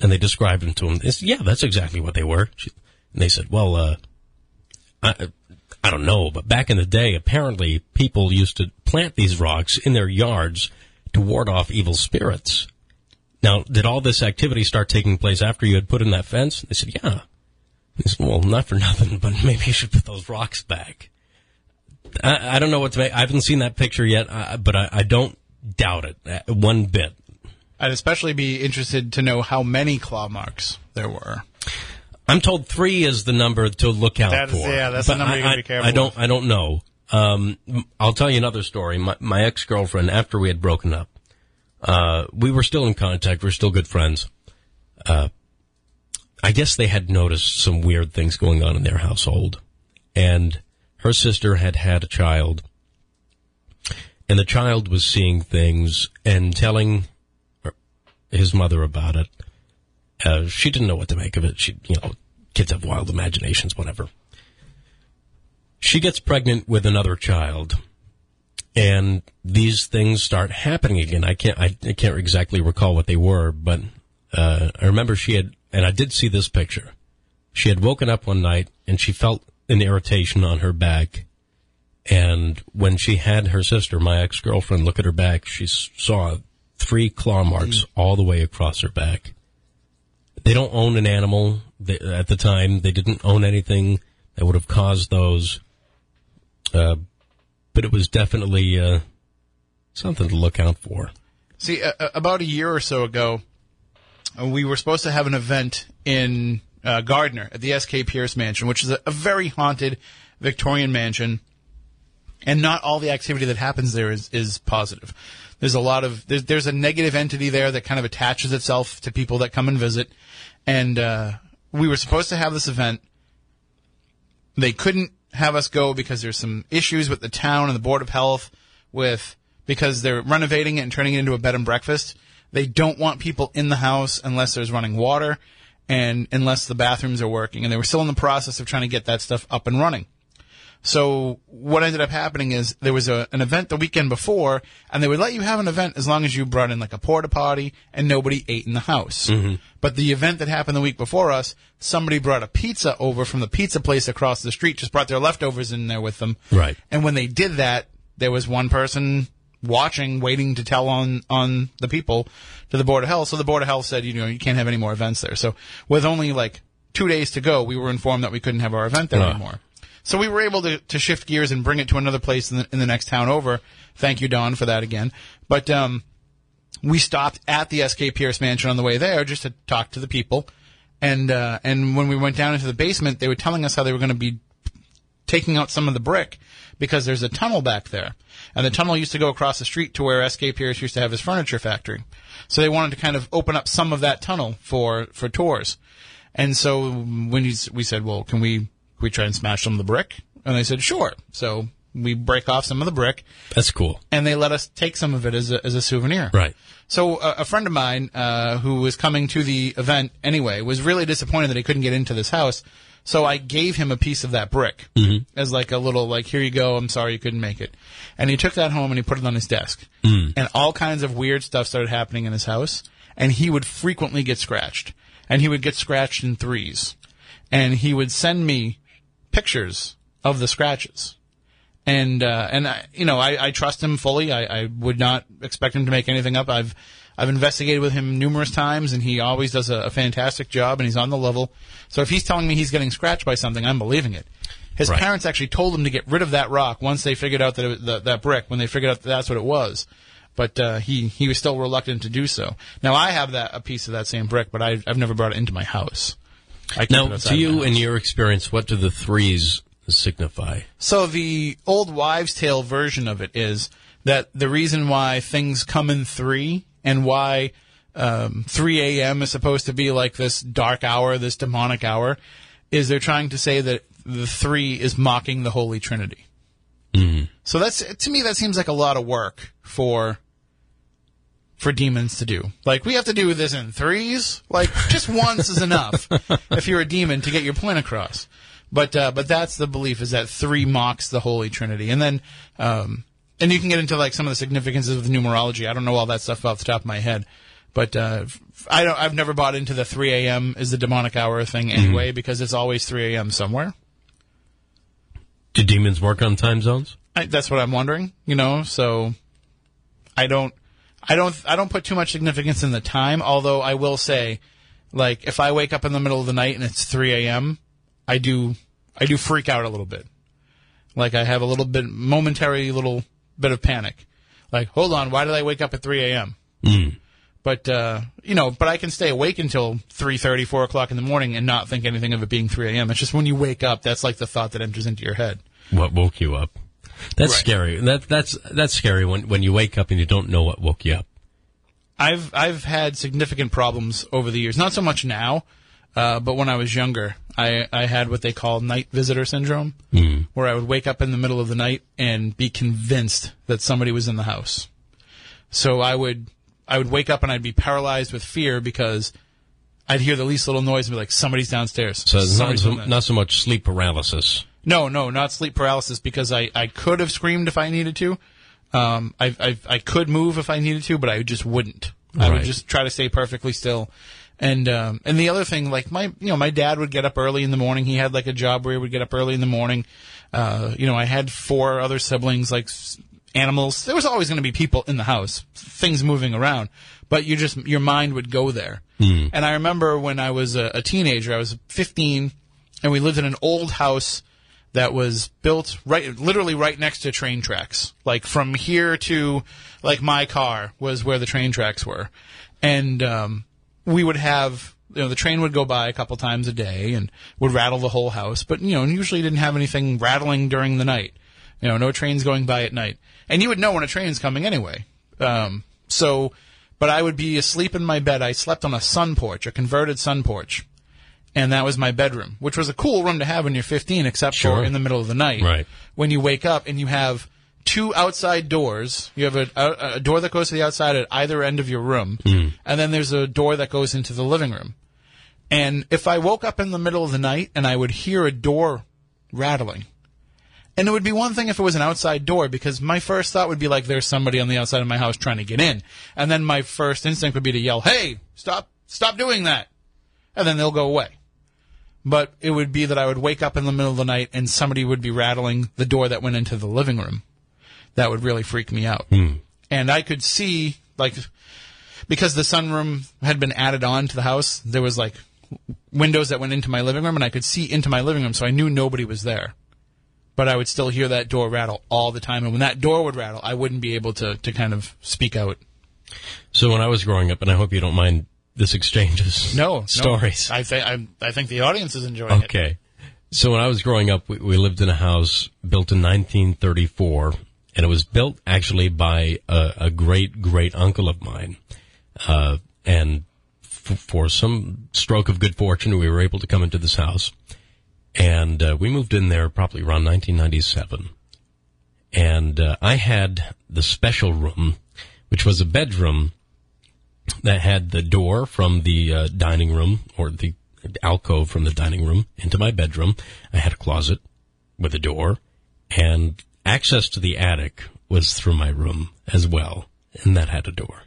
and they described them to him. "Yeah, that's exactly what they were." She, and they said, "Well, uh, I, I don't know, but back in the day, apparently people used to plant these rocks in their yards to ward off evil spirits." Now, did all this activity start taking place after you had put in that fence? They said, "Yeah." He said, well, not for nothing, but maybe you should put those rocks back. I, I don't know what to make. I haven't seen that picture yet, uh, but I, I don't doubt it uh, one bit. I'd especially be interested to know how many claw marks there were. I'm told three is the number to look out That's- for. yeah, that's but the number I, you gotta I- be careful I don't. I don't know. Um, I'll tell you another story. My, my ex girlfriend, after we had broken up, uh, we were still in contact. We are still good friends. Uh, I guess they had noticed some weird things going on in their household, and her sister had had a child, and the child was seeing things and telling his mother about it. Uh, she didn't know what to make of it. She, you know, kids have wild imaginations, whatever. She gets pregnant with another child, and these things start happening again. I can't, I, I can't exactly recall what they were, but uh, I remember she had, and I did see this picture. She had woken up one night and she felt an irritation on her back. And when she had her sister, my ex girlfriend, look at her back, she saw three claw marks all the way across her back. They don't own an animal they, at the time. They didn't own anything that would have caused those. Uh, but it was definitely uh, something to look out for. See, uh, uh, about a year or so ago, uh, we were supposed to have an event in uh, Gardner at the SK Pierce Mansion, which is a, a very haunted Victorian mansion. And not all the activity that happens there is, is positive. There's a lot of there's, there's a negative entity there that kind of attaches itself to people that come and visit. And uh, we were supposed to have this event. They couldn't have us go because there's some issues with the town and the board of health with because they're renovating it and turning it into a bed and breakfast. They don't want people in the house unless there's running water and unless the bathrooms are working. And they were still in the process of trying to get that stuff up and running. So what ended up happening is there was a, an event the weekend before, and they would let you have an event as long as you brought in like a porta potty and nobody ate in the house. Mm-hmm. But the event that happened the week before us, somebody brought a pizza over from the pizza place across the street, just brought their leftovers in there with them. Right. And when they did that, there was one person watching, waiting to tell on on the people to the board of health. So the board of health said, you know, you can't have any more events there. So with only like two days to go, we were informed that we couldn't have our event there Ah. anymore. So we were able to, to shift gears and bring it to another place in the, in the next town over. Thank you, Don, for that again. But um, we stopped at the SK Pierce Mansion on the way there just to talk to the people. And uh, and when we went down into the basement, they were telling us how they were going to be taking out some of the brick because there's a tunnel back there. And the tunnel used to go across the street to where SK Pierce used to have his furniture factory. So they wanted to kind of open up some of that tunnel for, for tours. And so when he's, we said, well, can we, can we try and smash some of the brick? And they said, sure. So we break off some of the brick That's cool. and they let us take some of it as a, as a souvenir. Right. So uh, a friend of mine uh, who was coming to the event anyway was really disappointed that he couldn't get into this house. So I gave him a piece of that brick as like a little like here you go. I'm sorry you couldn't make it. And he took that home and he put it on his desk. And all kinds of weird stuff started happening in his house. And he would frequently get scratched. And he would get scratched in threes. And he would send me pictures of the scratches and uh, and I, you know I, I trust him fully. I, I would not expect him to make anything up. I've I've investigated with him numerous times, and he always does a, a fantastic job, and he's on the level. So if he's telling me he's getting scratched by something, I'm believing it. His Right. parents actually told him to get rid of that rock once they figured out that it, that, that brick when they figured out that that's what it was. But uh, he he was still reluctant to do so. Now I have that a piece of that same brick, but I've I've never brought it into my house. I Now, to you, in your experience, what do the threes signify? So the old wives' tale version of it is that the reason why things come in three and why um, 3 a.m. is supposed to be like this dark hour, this demonic hour, is they're trying to say that the three is mocking the Holy Trinity. So that's to me that seems like a lot of work for for demons to do. Like we have to do this in threes. Like just once is enough if you're a demon to get your point across. But uh, but that's the belief is that three mocks the Holy Trinity, and then um, and you can get into like some of the significances of the numerology. I don't know all that stuff off the top of my head, but uh, I don't. I've never bought into the 3 a.m. is the demonic hour thing anyway because it's always 3 a.m. somewhere. Do demons work on time zones? I, that's what I'm wondering. You know, so I don't, I don't, I don't put too much significance in the time. Although I will say, like, if I wake up in the middle of the night and it's 3 a.m., I do, I do freak out a little bit. Like I have a little bit momentary little bit of panic. Like, hold on, why did I wake up at 3 a.m.? But uh, you know, but I can stay awake until 3:30, 4 o'clock in the morning and not think anything of it being 3 a.m. It's just when you wake up, that's like the thought that enters into your head. What woke you up? That's Right. scary. That that's that's scary when when you wake up and you don't know what woke you up. I've I've had significant problems over the years. Not so much now, uh, but when I was younger, I I had what they call night visitor syndrome, where I would wake up in the middle of the night and be convinced that somebody was in the house. So I would I would wake up and I'd be paralyzed with fear because I'd hear the least little noise and be like, somebody's downstairs. So it's not so, not so much sleep paralysis. No, no, not sleep paralysis because I, I could have screamed if I needed to. Um, I, I, I could move if I needed to, but I just wouldn't. I would just try to stay perfectly still. And, um, and the other thing, like my, you know, my dad would get up early in the morning. He had like a job where he would get up early in the morning. Uh, you know, I had four other siblings, like animals. There was always going to be people in the house, things moving around, but you just, your mind would go there. And I remember when I was a, a teenager, I was 15 and we lived in an old house that was built right, literally right next to train tracks. Like from here to, like my car was where the train tracks were, and um, we would have, you know, the train would go by a couple times a day and would rattle the whole house, but you know, usually didn't have anything rattling during the night. You know, no trains going by at night, and you would know when a train's coming anyway. Um, so, but I would be asleep in my bed. I slept on a sun porch, a converted sun porch and that was my bedroom, which was a cool room to have when you're 15, except Sure. for in the middle of the night. Right. When you wake up and you have two outside doors. You have a, a, a door that goes to the outside at either end of your room, hmm. and then there's a door that goes into the living room. And if I woke up in the middle of the night and I would hear a door rattling, and it would be one thing if it was an outside door because my first thought would be like, there's somebody on the outside of my house trying to get in. And then my first instinct would be to yell, hey, stop, stop doing that. And then they'll go away. But it would be that I would wake up in the middle of the night and somebody would be rattling the door that went into the living room. That would really freak me out. Hmm. And I could see, like, because the sunroom had been added on to the house, there was like windows that went into my living room and I could see into my living room, so I knew nobody was there. But I would still hear that door rattle all the time. And when that door would rattle, I wouldn't be able to, to kind of speak out. So when I was growing up, and I hope you don't mind this exchange of No, no. stories. I think I, I think the audience is enjoying it. Okay. So when I was growing up, we, we lived in a house built in 1934, and it was built actually by a, a great great uncle of mine. Uh, and f- for some stroke of good fortune, we were able to come into this house, and uh, we moved in there probably around 1997. And uh, I had the special room, which was a bedroom that had the door from the uh, dining room or the alcove from the dining room into my bedroom. I had a closet with a door, and access to the attic was through my room as well, and that had a door.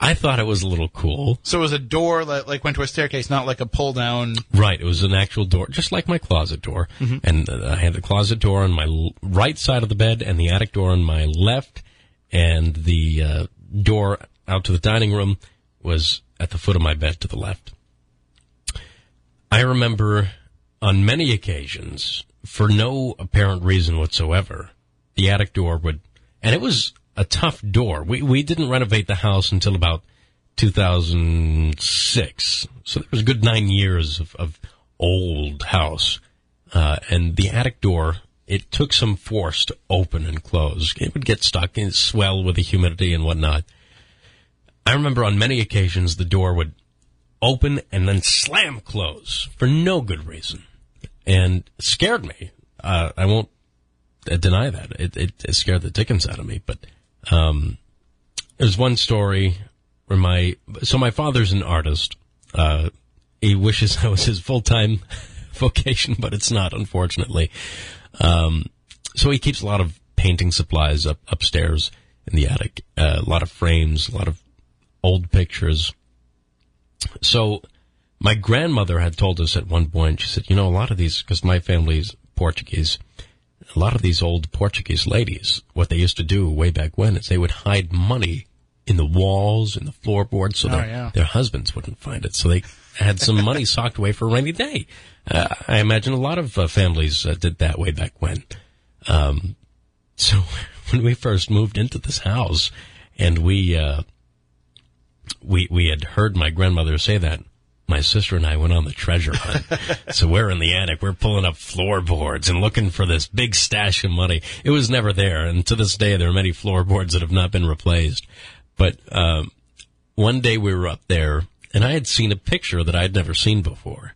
I thought it was a little cool. So it was a door that like went to a staircase, not like a pull down. Right, it was an actual door, just like my closet door. And uh, I had the closet door on my l- right side of the bed and the attic door on my left, and the uh, door out to the dining room was at the foot of my bed to the left. I remember on many occasions, for no apparent reason whatsoever, the attic door would, and it was a tough door. We we didn't renovate the house until about 2006, so there was a good nine years of, of old house, uh, and the attic door. It took some force to open and close. It would get stuck and swell with the humidity and whatnot. I remember on many occasions the door would open and then slam close for no good reason, and scared me. Uh, I won't deny that it, it, it scared the dickens out of me. But um, there's one story where my so my father's an artist. Uh, he wishes that was his full time vocation, but it's not, unfortunately. Um, so he keeps a lot of painting supplies up upstairs in the attic, uh, a lot of frames, a lot of old pictures. So my grandmother had told us at one point, she said, you know, a lot of these, because my family's Portuguese, a lot of these old Portuguese ladies, what they used to do way back when is they would hide money in the walls, in the floorboards, so Oh, their, yeah. their husbands wouldn't find it. So they had some money socked away for a rainy day. Uh, I imagine a lot of uh, families uh, did that way back when. Um, so when we first moved into this house, and we uh, we we had heard my grandmother say that. My sister and I went on the treasure hunt. so we're in the attic. We're pulling up floorboards and looking for this big stash of money. It was never there, and to this day, there are many floorboards that have not been replaced. But um, one day we were up there, and I had seen a picture that I'd never seen before.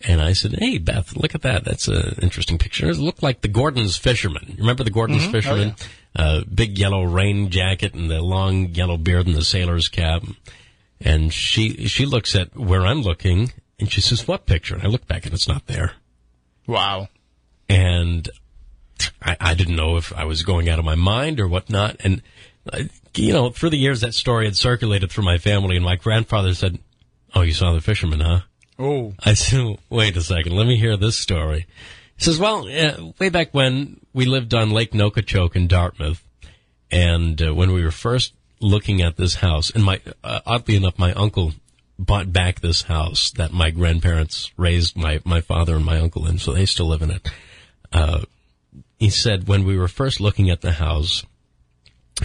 And I said, "Hey, Beth, look at that. That's an interesting picture. It looked like the Gorton's fisherman. Remember the Gorton's fisherman? Uh, big yellow rain jacket and the long yellow beard and the sailor's cap." And she she looks at where I'm looking, and she says, "What picture?" And I look back, and it's not there. Wow. And I, I didn't know if I was going out of my mind or whatnot. And uh, you know, through the years, that story had circulated through my family, and my grandfather said, "Oh, you saw the fisherman, huh?" Oh. I said, wait a second, let me hear this story. He says, well, uh, way back when we lived on Lake Noquochoke in Dartmouth, and uh, when we were first looking at this house, and my, uh, oddly enough, my uncle bought back this house that my grandparents raised my, my father and my uncle in, so they still live in it. Uh, he said, when we were first looking at the house,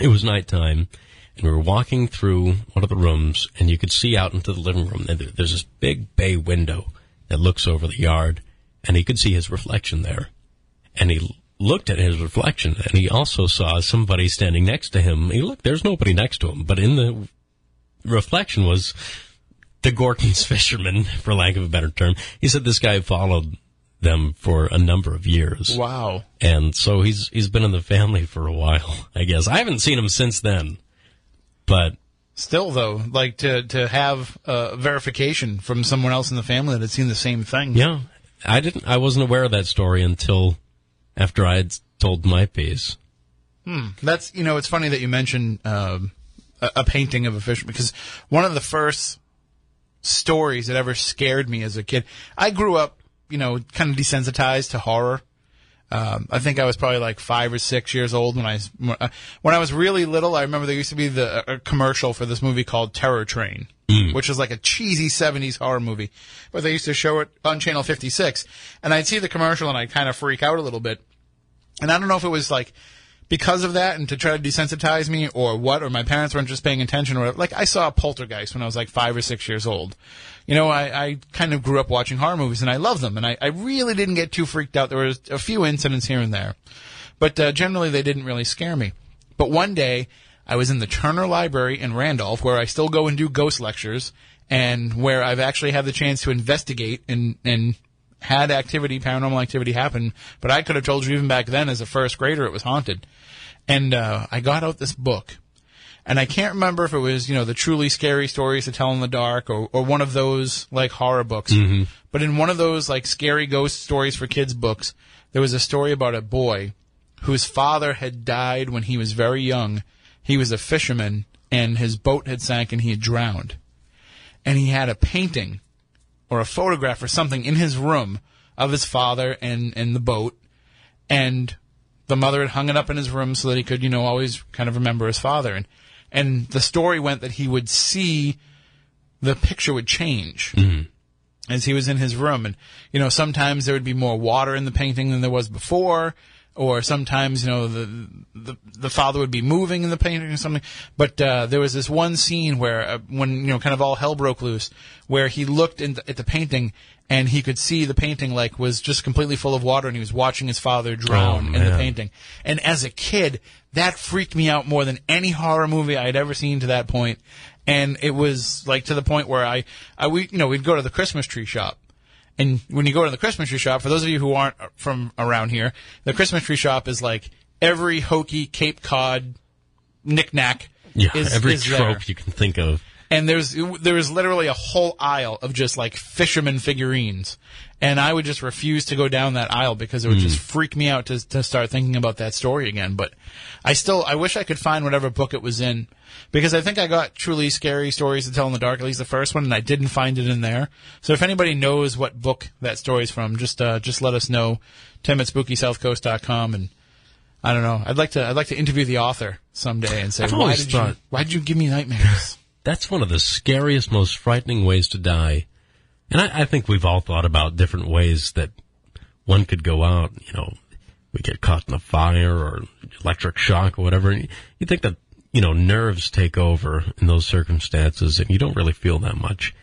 it was nighttime, and we were walking through one of the rooms, and you could see out into the living room. And there's this big bay window that looks over the yard, and he could see his reflection there. And he looked at his reflection, and he also saw somebody standing next to him. He looked, there's nobody next to him, but in the reflection was the Gorton's fisherman, for lack of a better term. He said this guy followed them for a number of years. Wow. And so he's he's been in the family for a while, I guess. I haven't seen him since then. But Still, though, like to to have uh, verification from someone else in the family that had seen the same thing. yeah, I didn't I wasn't aware of that story until after I had told my piece. That's you know, it's funny that you mentioned um, a, a painting of a fish because one of the first stories that ever scared me as a kid. I grew up, you know, kind of desensitized to horror. Um, I think I was probably like five or six years old when I was- uh, when I was really little. I remember there used to be the a commercial for this movie called Terror Train, mm. which was like a cheesy '70s horror movie, but they used to show it on Channel 56, and I'd see the commercial and I'd kind of freak out a little bit. And I don't know if it was like because of that and to try to desensitize me or what, or my parents weren't just paying attention or whatever. Like I saw a Poltergeist when I was like five or six years old. You know, I, I kind of grew up watching horror movies and I love them and I, I really didn't get too freaked out. There was a few incidents here and there, but uh, generally they didn't really scare me. But one day I was in the Turner Library in Randolph where I still go and do ghost lectures and where I've actually had the chance to investigate and and had activity, paranormal activity happen. But I could have told you even back then, as a first grader, it was haunted. And uh, I got out this book, and I can't remember if it was you know the truly scary stories to tell in the dark or or one of those like horror books. Mm-hmm. But in one of those like scary ghost stories for kids books, there was a story about a boy whose father had died when he was very young. He was a fisherman, and his boat had sank and he had drowned. And he had a painting or a photograph or something in his room of his father and, and the boat. And the mother had hung it up in his room so that he could, you know, always kind of remember his father. And, and the story went that he would see the picture would change as he was in his room. And, you know, sometimes there would be more water in the painting than there was before. Or sometimes, you know, the, the, the father would be moving in the painting or something. But, uh, there was this one scene where, uh, when, you know, kind of all hell broke loose, where he looked the, at the painting and he could see the painting like was just completely full of water and he was watching his father drown oh, in the painting. And as a kid, that freaked me out more than any horror movie I had ever seen to that point. And it was like to the point where I, I we, you know, we'd go to the Christmas tree shop. And when you go to the Christmas tree shop, for those of you who aren't from around here, the Christmas tree shop is like every hokey Cape Cod knickknack Yeah, is, every is trope there you can think of. And there's there was literally a whole aisle of just like fisherman figurines, and I would just refuse to go down that aisle because it would just freak me out to to start thinking about that story again. But I still I wish I could find whatever book it was in because I think I got truly scary stories to tell in the dark, at least the first one, and I didn't find it in there. So if anybody knows what book that story's from, just uh, just let us know. Tim at SpookySouthCoast.com and. I don't know. I'd like to. I'd like to interview the author someday and say, "Why did you? Why did you give me nightmares?" That's one of the scariest, most frightening ways to die. And I, I think we've all thought about different ways that one could go out. You know, we get caught in a fire or electric shock or whatever. And you think that, you know, nerves take over in those circumstances and you don't really feel that much.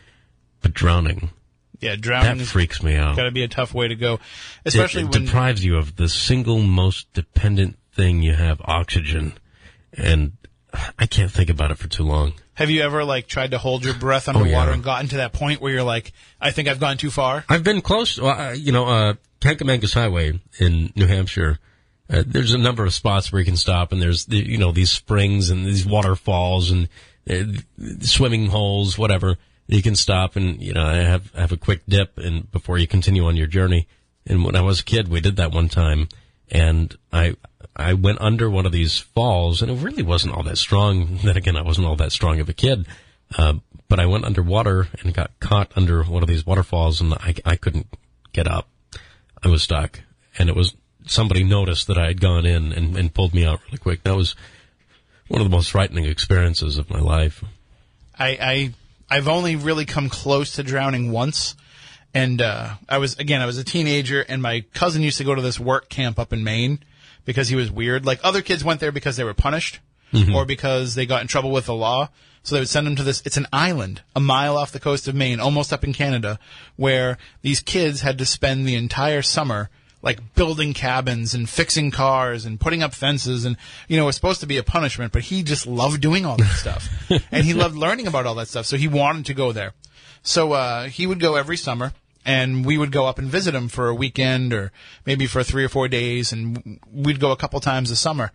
But drowning, Yeah, drowning That freaks me out. got to be a tough way to go, It- especially it, when deprives you of the single most dependent thing you have, oxygen. And I can't think about it for too long. have you ever like tried to hold your breath underwater Oh, yeah. and gotten to that point where you're like, I think I've gone too far. I've been close. Well, uh, you know, uh, Kancamagus Highway in New Hampshire. Uh, there's a number of spots where you can stop, and there's the, you know these springs and these waterfalls and uh, swimming holes, whatever. You can stop and you know have have a quick dip and before you continue on your journey. And when I was a kid, we did that one time, and I I went under one of these falls, and it really wasn't all that strong. Then again, I wasn't all that strong of a kid. Uh, but I went underwater and got caught under one of these waterfalls, and I, I couldn't get up. I was stuck, and it was somebody noticed that I had gone in and, and pulled me out really quick. That was one of the most frightening experiences of my life. I, I I've only really come close to drowning once, and uh, I was again I was a teenager, and my cousin used to go to this work camp up in Maine because he was weird. Like other kids went there because they were punished or because they got in trouble with the law. So they would send them to this. It's an island a mile off the coast of Maine, almost up in Canada, where these kids had to spend the entire summer like building cabins and fixing cars and putting up fences and you know it was supposed to be a punishment but he just loved doing all that stuff and he loved learning about all that stuff so he wanted to go there so uh, he would go every summer and we would go up and visit him for a weekend or maybe for three or four days and we'd go a couple times a summer.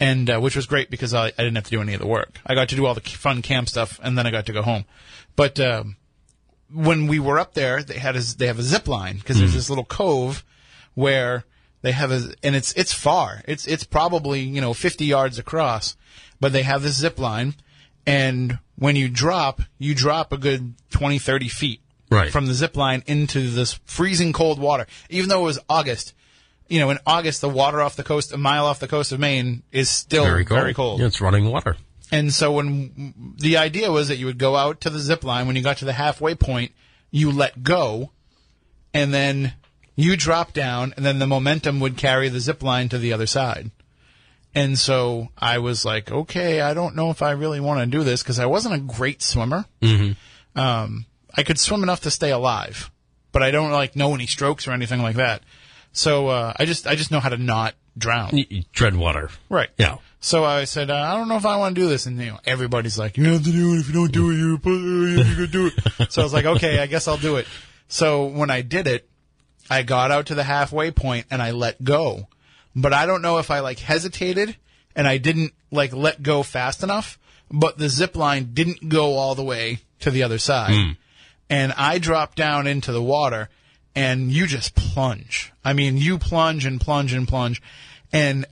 And uh, which was great because I, I didn't have to do any of the work. I got to do all the fun camp stuff and then i got to go home. But um, when we were up there, they had a, they have a zip line because there's this little cove where they have a and it's it's far. It's it's probably you know 50 yards across, but they have this zip line, and when you drop, you drop a good 20 30 feet Right. from the zip line into this freezing cold water. Even though it was August, you know, in August the water off the coast, a mile off the coast of Maine, is still Very cold. Very cold. Yeah, it's running water. And so when the idea was that you would go out to the zip line, when you got to the halfway point, you let go, and then you drop down, and then the momentum would carry the zip line to the other side. And so I was like, okay, I don't know if I really want to do this because I wasn't a great swimmer. Mm-hmm. Um, I could swim enough to stay alive, but I don't like know any strokes or anything like that. So uh, I just I just know how to not drown. Tread water. Right. Yeah. So I said, uh, I don't know if I want to do this. And, you know, everybody's like, you have to do it. If you don't do it, you're, a pussy. you're going to do it. so I was like, okay, I guess I'll do it. So when I did it, I got out to the halfway point and I let go. But I don't know if I like hesitated and I didn't like let go fast enough, but the zip line didn't go all the way to the other side. And I drop down into the water and you just plunge. I mean, you plunge and plunge and plunge. And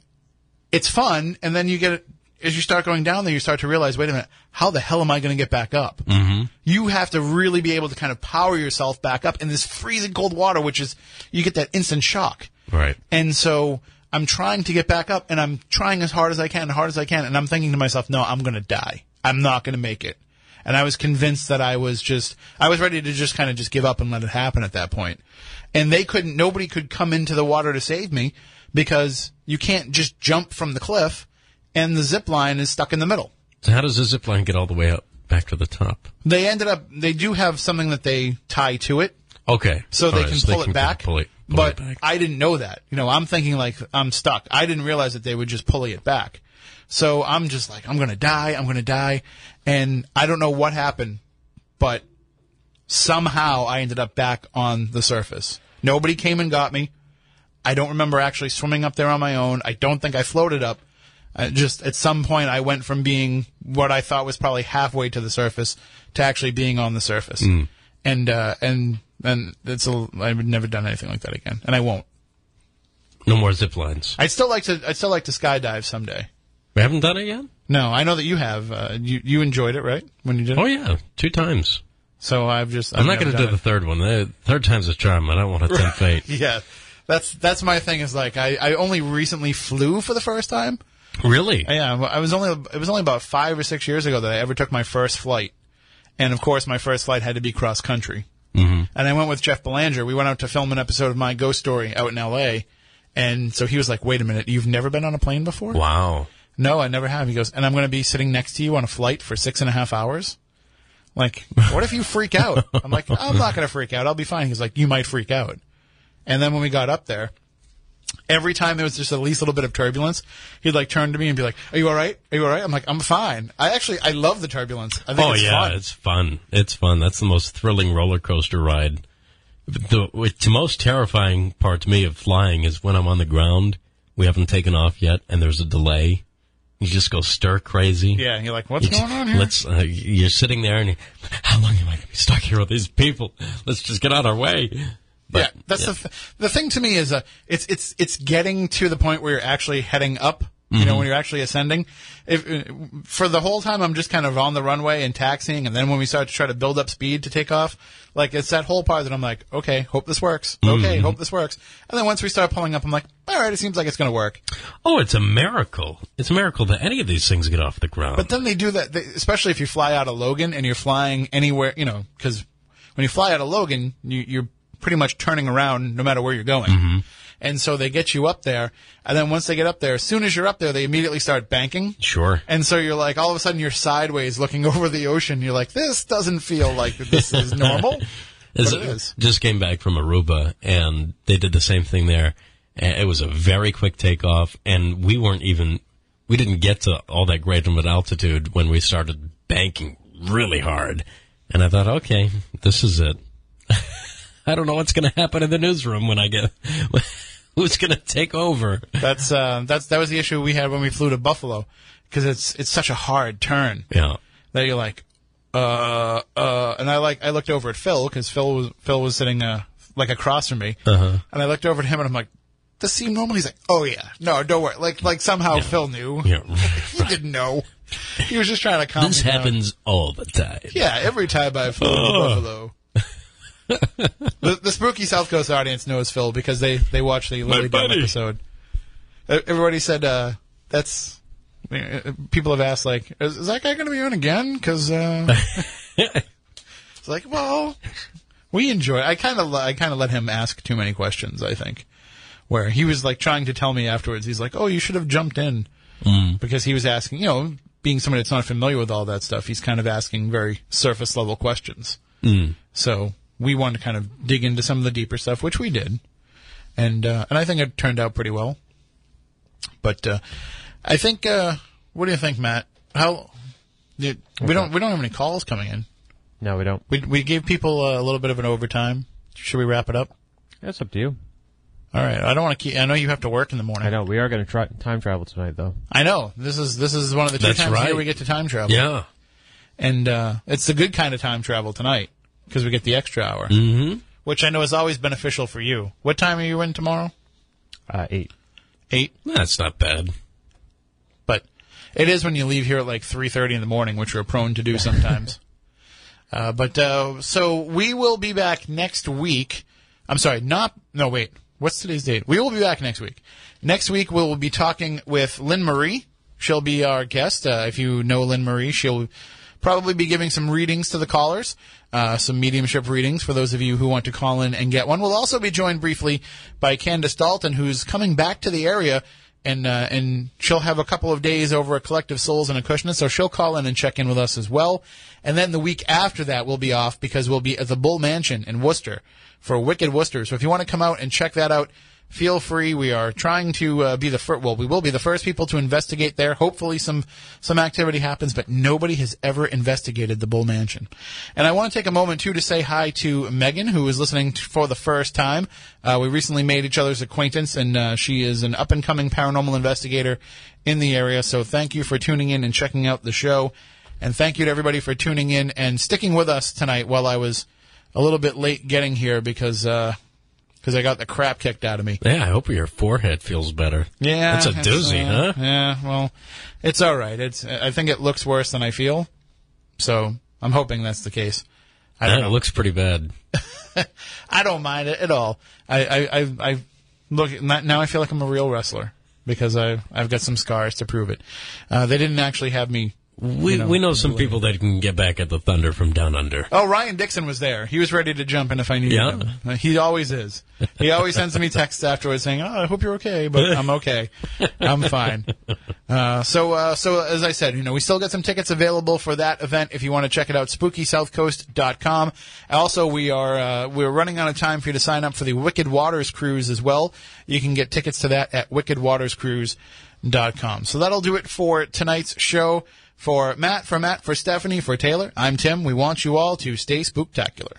it's fun, and then you get as you start going down there, you start to realize, wait a minute, how the hell am I going to get back up? Mm-hmm. You have to really be able to kind of power yourself back up in this freezing cold water, which is you get that instant shock. Right. And so I'm trying to get back up, and I'm trying as hard as I can, as hard as I can, and I'm thinking to myself, no, I'm going to die. I'm not going to make it. And I was convinced that I was just, I was ready to just kind of just give up and let it happen at that point. And they couldn't, nobody could come into the water to save me because you can't just jump from the cliff and the zip line is stuck in the middle. So how does the zip line get all the way up back to the top? They ended up, they do have something that they tie to it Okay. so they right, can so pull it back. Pull it, pull but back. I didn't know that. You know, I'm thinking like I'm stuck. I didn't realize that they would just pulley it back. So I'm just like, I'm gonna die. I'm gonna die, and I don't know what happened, but somehow I ended up back on the surface. Nobody came and got me. I don't remember actually swimming up there on my own. I don't think I floated up. I just at some point I went from being what I thought was probably halfway to the surface to actually being on the surface. And uh, and and it's a I've never done anything like that again, and I won't. no more zip lines. I'd still like to I'd still like to skydive someday. We haven't done it yet? No, I know that you have. Uh, you you enjoyed it, right? When you did it. Oh yeah, two times. So I've just I'm not going to do the third one. The third time's a charm. I don't want to tempt fate. Yeah, that's that's my thing. Is like I I only recently flew for the first time. Really? Yeah, I was only it was only about five or six years ago that I ever took my first flight, and of course my first flight had to be cross country. Mm-hmm. And I went with Jeff Belanger. We went out to film an episode of My Ghost Story out in L.A. And so he was like, "Wait a minute, you've never been on a plane before?" Wow. No, I never have. He goes, "And I'm going to be sitting next to you on a flight for six and a half hours." Like, what if you freak out? I'm like, I'm not going to freak out. I'll be fine. He's like, you might freak out. And then when we got up there, every time there was just the least little bit of turbulence, he'd like turn to me and be like, "Are you all right? Are you all right?" I'm like, "I'm fine." I actually I love the turbulence. I think Oh it's yeah, fun. it's fun. It's fun. That's the most thrilling roller coaster ride. The, the most terrifying part to me of flying is when I'm on the ground. We haven't taken off yet, and there's a delay. You just go stir crazy. yeah, you're like, "What's You going on here?" Let's. Uh, you're sitting there, and you, how long am I going to be stuck here with these people? Let's just get out of our way. yeah, But, that's yeah. the th- the thing to me is uh, it's it's it's getting to the point where you're actually heading up. You know, mm-hmm. when you're actually ascending. If for the whole time I'm just kind of on the runway and taxiing, and then when we start to try to build up speed to take off, like it's that whole part that I'm like, okay, hope this works. Okay, mm-hmm. hope this works. And then once we start pulling up, I'm like, all right, it seems like it's going to work. Oh, it's a miracle! It's a miracle that any of these things get off the ground. But then they do that, they, especially if you fly out of Logan and you're flying anywhere, you know, because when you fly out of Logan, you, you're pretty much turning around no matter where you're going. Mm-hmm. And so they get you up there, and then once they get up there, as soon as you're up there, they immediately start banking. sure. And so you're like, all of a sudden you're sideways looking over the ocean. You're like, this doesn't feel like this is normal. Is- but it is. Just came back from Aruba, and they did the same thing there. It was a very quick takeoff, and we weren't even, we didn't get to all that great of an altitude when we started banking really hard. And I thought, okay, this is it. I don't know what's going to happen in the newsroom when I get, who's going to take over. That's, uh, that's, that was the issue we had when we flew to Buffalo. Because it's, it's such a hard turn. Yeah. that you're like, uh, uh, and I like, I looked over at Phil because Phil was, Phil was sitting, uh, like across from me. Uh-huh. And I looked over at him and I'm like, does seem normal? He's like, oh yeah, no, don't worry. Like, like somehow Phil knew. Yeah. he didn't know. He was just trying to calm This happens all the time. Yeah, every time I flew to Buffalo. The, the spooky South Coast audience knows Phil because they, they watch the Lily Dale episode. Everybody said, uh, that's, uh, people have asked, like, is, is that guy going to be on again? Because, uh, it's like, well, we enjoy. I kind of, I kind of let him ask too many questions. I think, where he was like trying to tell me afterwards. He's like, "Oh, you should have jumped in," because he was asking. You know, being somebody that's not familiar with all that stuff, he's kind of asking very surface level questions. So we wanted to kind of dig into some of the deeper stuff, which we did. and uh, and I think it turned out pretty well. But uh, I think, uh, what do you think, Matt? How did, we don't we don't have any calls coming in. No, we don't. We we gave people a little bit of an overtime. Should we wrap it up? That's up to you. All right. I don't want to keep. I know you have to work in the morning. I know we are going to try time travel tonight, though. I know. This is this is one of the two That's times a year we get to time travel. Yeah. and uh, it's the good kind of time travel tonight because we get the extra hour, Mm-hmm. which I know is always beneficial for you. What time are you in tomorrow? Uh, eight. Eight. That's not bad. But it is when you leave here at like three thirty in the morning, which we're prone to do sometimes. uh, but uh, so we will be back next week. I'm sorry, not no wait. What's today's date? We will be back next week. Next week we will be talking with Lynn Marie. She'll be our guest. Uh, if you know Lynn Marie, she'll probably be giving some readings to the callers, uh, some mediumship readings for those of you who want to call in and get one. We'll also be joined briefly by Candace Dalton, who's coming back to the area, and uh, and she'll have a couple of days over at Collective Souls and Acushnet, so she'll call in and check in with us as well. And then the week after that, we'll be off because we'll be at the Bull Mansion in Worcester for Wicked Worcester. So if you want to come out and check that out, feel free. We are trying to uh, be the first. Well, we will be the first people to investigate there. Hopefully, some some activity happens, but nobody has ever investigated the Bull Mansion. And I want to take a moment too to say hi to Megan, who is listening for the first time. Uh, we recently made each other's acquaintance, and uh, she is an up and coming paranormal investigator in the area. So thank you for tuning in and checking out the show. And thank you to everybody for tuning in and sticking with us tonight while I was a little bit late getting here because uh, because I got the crap kicked out of me. Yeah, I hope your forehead feels better. Yeah, That's a doozy, uh, huh? Yeah, well, it's all right. It's I think it looks worse than I feel, so I'm hoping that's the case. I don't That know. looks pretty bad. I don't mind it at all. I I I, I look now. I feel like I'm a real wrestler because I I've got some scars to prove it. Uh, they didn't actually have me. We You know, we know some people that can get back at the Thunder from down under. Oh, Ryan Dixon was there. He was ready to jump in if I needed Yeah. him. Uh, He always is. He always sends me texts afterwards saying, "Oh, I hope you're okay," but I'm okay. I'm fine. Uh, so, uh, so as I said, you know, we still got some tickets available for that event if you want to check it out. SpookySouthCoast.com. Also, we are uh, we're running out of time for you to sign up for the Wicked Waters cruise as well. You can get tickets to that at WickedWatersCruise.com. So that'll do it for tonight's show. For Matt, for Matt, for Stephanie, for Taylor, I'm Tim. We want you all to stay spooktacular.